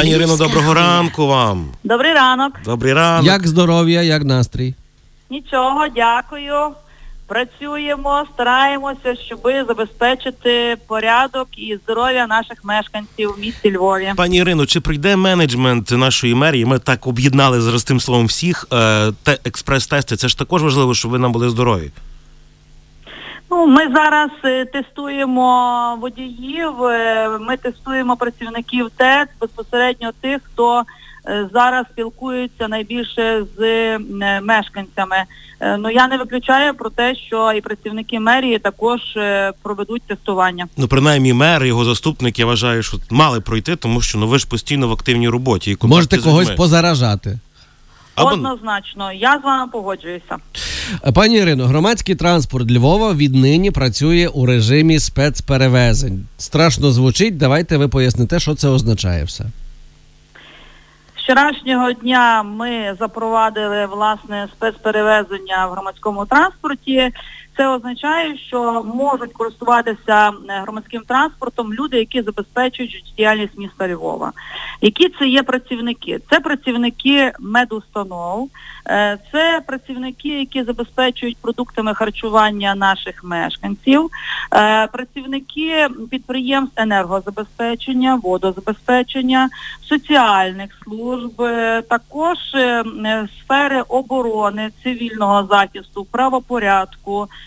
Пані Ірино, доброго ранку вам. Добрий ранок. Добрий ранок. Як здоров'я, як настрій? Нічого, дякую. Працюємо, стараємося, щоб забезпечити порядок і здоров'я наших мешканців в місті Львові. Пані Ірино, чи прийде менеджмент нашої мерії? Ми так об'єднали зараз тим словом всіх. Е, те, експрес-тести, це ж також важливо, щоб ви нам були здорові. Ну, ми зараз е, тестуємо водіїв, е, ми тестуємо працівників ТЕЦ, безпосередньо тих, хто е, зараз спілкується найбільше з мешканцями. Ну я не виключаю про те, що і працівники мерії також проведуть тестування. Ну, принаймні, мер, його заступник, я вважаю, що мали пройти, тому що ну ви ж постійно в активній роботі. І Можете когось. Позаражати. Або- Однозначно, я з вами погоджуюся. Пані Ірино, громадський транспорт Львова віднині працює у режимі спецперевезень. Страшно звучить. Давайте ви поясните, що це означає все. Вчорашнього дня ми запровадили власне спецперевезення в громадському транспорті. Це означає, що можуть користуватися е, громадським транспортом люди, які забезпечують життєдіяльність міста Львова. Які це є працівники? Це працівники медустанов, е, це працівники, які забезпечують продуктами харчування наших мешканців, е, працівники підприємств енергозабезпечення, водозабезпечення, соціальних служб, також е, е, сфери оборони, цивільного захисту, правопорядку,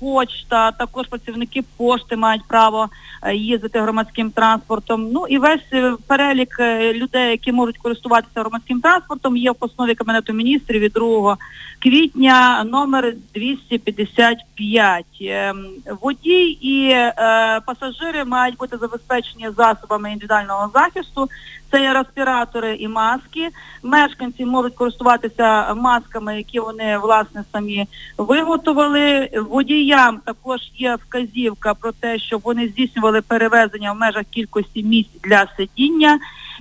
почта, також працівники пошти мають право е, їздити громадським транспортом. Ну і весь е, перелік е, людей, які можуть користуватися громадським транспортом, є в постанові Кабінету міністрів від 2 квітня номер 255. Ем, Водій і е, пасажири мають бути забезпечені засобами індивідуального захисту. Це є респіратори і маски. Мешканці можуть користуватися масками, які вони власне самі виготовили. Водіям також є вказівка про те, щоб вони здійснювали перевезення в межах кількості місць для сидіння.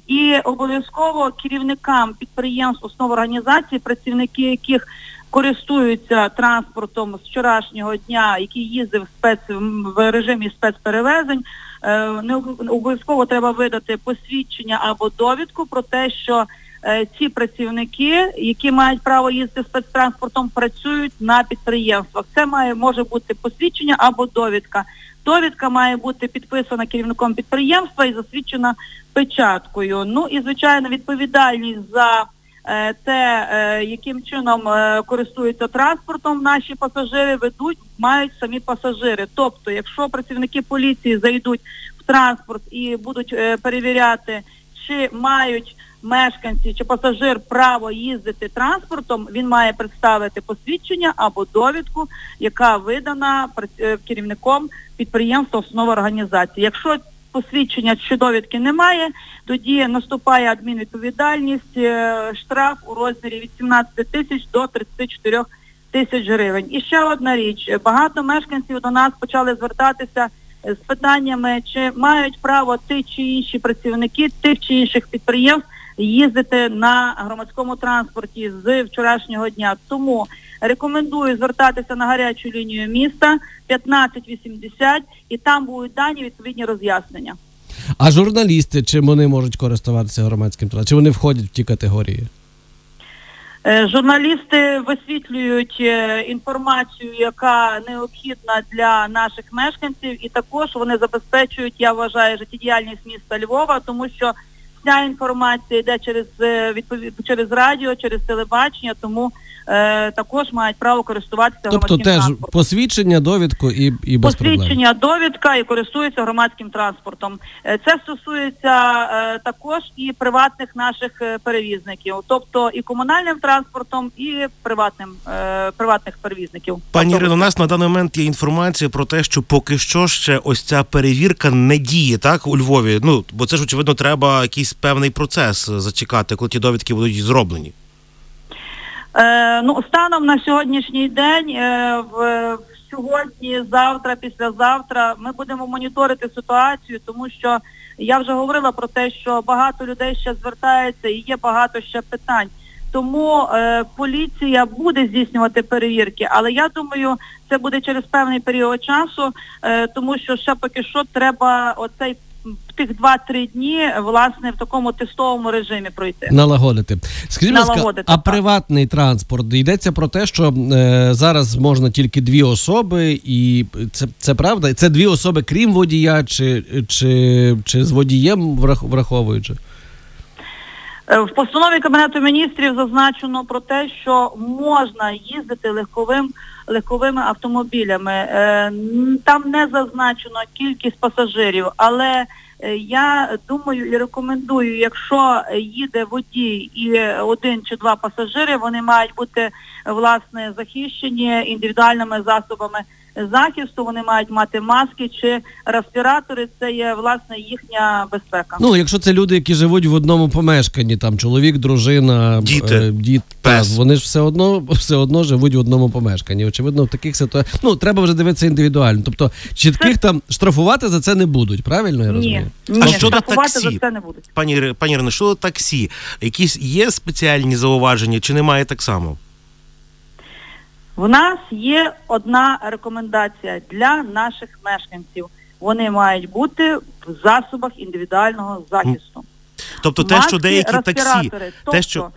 І обов'язково керівникам підприємств, основ організації, працівники яких користуються транспортом з вчорашнього дня, який їздив в спец в режимі спецперевезень, е, не обов'язково треба видати посвідчення або довідку про те, що ці працівники, які мають право їздити спецтранспортом, працюють на підприємствах. Це має може бути посвідчення або довідка. Довідка має бути підписана керівником підприємства і засвідчена печаткою. Ну і звичайно відповідальність за е, те, е, яким чином е, користуються транспортом наші пасажири, ведуть, мають самі пасажири. Тобто, якщо працівники поліції зайдуть в транспорт і будуть е, перевіряти, чи мають мешканці чи пасажир право їздити транспортом, він має представити посвідчення або довідку, яка видана е, керівником підприємства основа організації. Якщо посвідчення чи довідки немає, тоді наступає адмінвідповідальність, е, штраф у розмірі від 17 тисяч до 34 тисяч гривень. І ще одна річ. Багато мешканців до нас почали звертатися з питаннями, чи мають право ті чи інші працівники тих чи інших підприємств їздити на громадському транспорті з вчорашнього дня. Тому рекомендую звертатися на гарячу лінію міста 1580 і там будуть дані відповідні роз'яснення. А журналісти, чим вони можуть користуватися громадським транспортом? Чи вони входять в ті категорії? Е, Журналісти висвітлюють е, інформацію, яка необхідна для наших мешканців, і також вони забезпечують, я вважаю, життєдіяльність міста Львова, тому що вся інформація йде через е, відповід через радіо, через телебачення, тому е, також мають право користуватися Тобто громадським теж транспортом. посвідчення, довідку і, і без проблем. Посвідчення, довідка і користуються громадським транспортом. Е, Це стосується е, також і приватних наших е, перевізників, тобто і комунальним транспортом, і приватним е, приватних перевізників. Пані Тобто, Ірино, у нас на даний момент є інформація про те, що поки що ще ось ця перевірка не діє, так у Львові. Ну бо це ж очевидно треба якийсь певний процес зачекати, коли ті довідки будуть зроблені. Е, ну, станом на сьогоднішній день, е, в сьогодні, завтра, післязавтра ми будемо моніторити ситуацію, тому що я вже говорила про те, що багато людей ще звертається і є багато ще питань. Тому е, поліція буде здійснювати перевірки, але я думаю, це буде через певний період часу, е, тому що ще поки що треба оцей тих 2-3 дні власне в такому тестовому режимі пройти. Налагодити. Скажіть, Налагодити, а так. приватний транспорт йдеться про те, що е, зараз можна тільки дві особи, і це, це правда? Це дві особи, крім водія, чи, чи, чи з водієм врах- враховуючи? Е, В постанові Кабінету міністрів зазначено про те, що можна їздити легковим легковими автомобілями. Е, Там не зазначено кількість пасажирів, але е, я думаю і рекомендую, якщо їде водій і один чи два пасажири, вони мають бути власне захищені індивідуальними засобами захисту, вони мають мати маски чи респіратори. Це є власне їхня безпека. Ну, якщо це люди, які живуть в одному помешканні, там чоловік, дружина, Діти, е, дід, пес. та, вони ж все одно все одно живуть в одному помешканні. Очевидно, в таких ситуаціях ну треба вже дивитися індивідуально. Тобто чітких там штрафувати за це не будуть, правильно я розумію? ні, А щодо штрафувати таксі? за це не будуть. Пані пані Ірино, щодо таксі, якісь є спеціальні зауваження, чи немає так само? В нас є одна рекомендація для наших мешканців. Вони мають бути в засобах індивідуального захисту. Тобто те, що деякі таксі. Тобто, те, що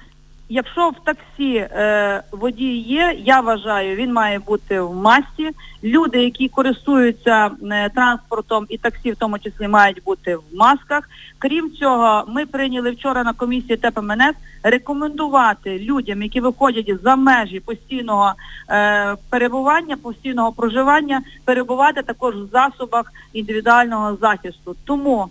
якщо в таксі е, водій є, я вважаю, він має бути в масці. Люди, які користуються е, транспортом і таксі, в тому числі, мають бути в масках. Крім цього, ми прийняли вчора на комісії ТПМНС рекомендувати людям, які виходять за межі постійного е, перебування, постійного проживання, перебувати також в засобах індивідуального захисту. Тому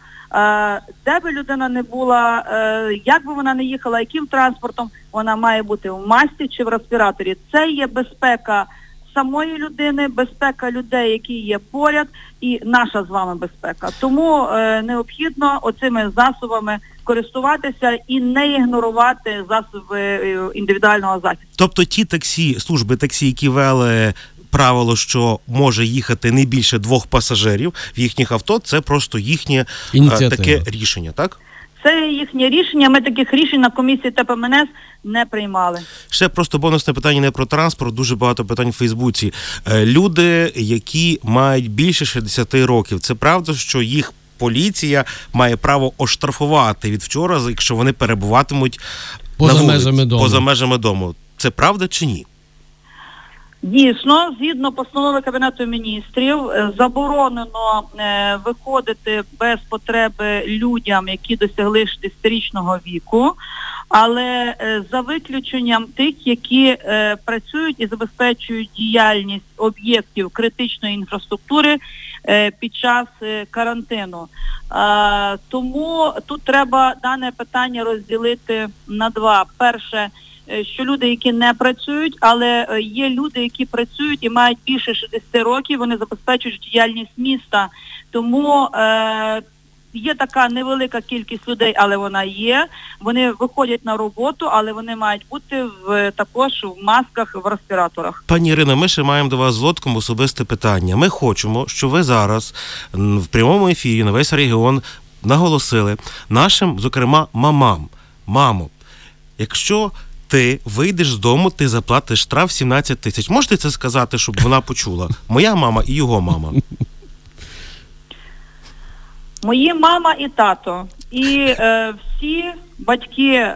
де би людина не була, е, як би вона не їхала, яким транспортом, вона має бути в масці чи в респіраторі. Це є безпека самої людини, безпека людей, які є поряд, і наша з вами безпека. Тому е, необхідно оцими засобами користуватися і не ігнорувати засоби е, індивідуального захисту. Тобто ті таксі, служби таксі, які вели правило, що може їхати не більше двох пасажирів в їхніх авто, це просто їхнє е, Ініціатива. таке рішення, так? Це їхнє рішення. Ми таких рішень на комісії ТПМНС не приймали. Ще просто бонусне питання не про транспорт, дуже багато питань в Фейсбуці. Е, Люди, які мають більше 60 років, це правда, що їх поліція має право оштрафувати від вчора, якщо вони перебуватимуть Поза на вулиці, межами дому. поза межами дому. Це правда чи ні? Дійсно, згідно постанови Кабінету міністрів, е, заборонено е, виходити без потреби людям, які досягли 60-річного віку, але е, за виключенням тих, які працюють і забезпечують діяльність об'єктів критичної інфраструктури під час карантину. Тому тут треба дане питання розділити на два. Перше що люди, які не працюють, але е, є люди, які працюють і мають більше 60 років, вони забезпечують діяльність міста. Тому е, є така невелика кількість людей, але вона є. Вони виходять на роботу, але вони мають бути в також в масках, в респіраторах. Пані Ірино, ми ще маємо до вас з особисте питання. Ми хочемо, щоб ви зараз в прямому ефірі на весь регіон наголосили нашим, зокрема, мамам. Мамо, якщо ти вийдеш з дому, ти заплатиш штраф 17 тисяч. Можете це сказати, щоб вона почула? Моя мама і його мама. Мої мама і тато, і е, всі батьки, е,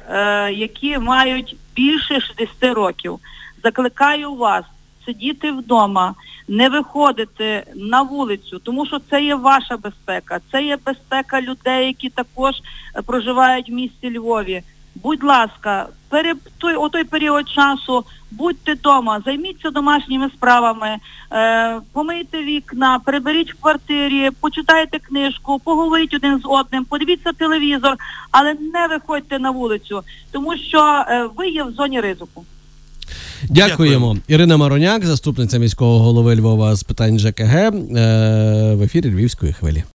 які мають більше 60 років, закликаю вас сидіти вдома, не виходити на вулицю, тому що це є ваша безпека, це є безпека людей, які також е, проживають в місті Львові. Будь ласка, пере той у той період часу будьте вдома, займіться домашніми справами, е, помийте вікна, приберіть в квартирі, почитайте книжку, поговоріть один з одним, подивіться телевізор, але не виходьте на вулицю, тому що е, ви є в зоні ризику. Дякуємо. Дякуємо. Ірина Мароняк, заступниця міського голови Львова з питань ЖКГ е, в ефірі Львівської хвилі.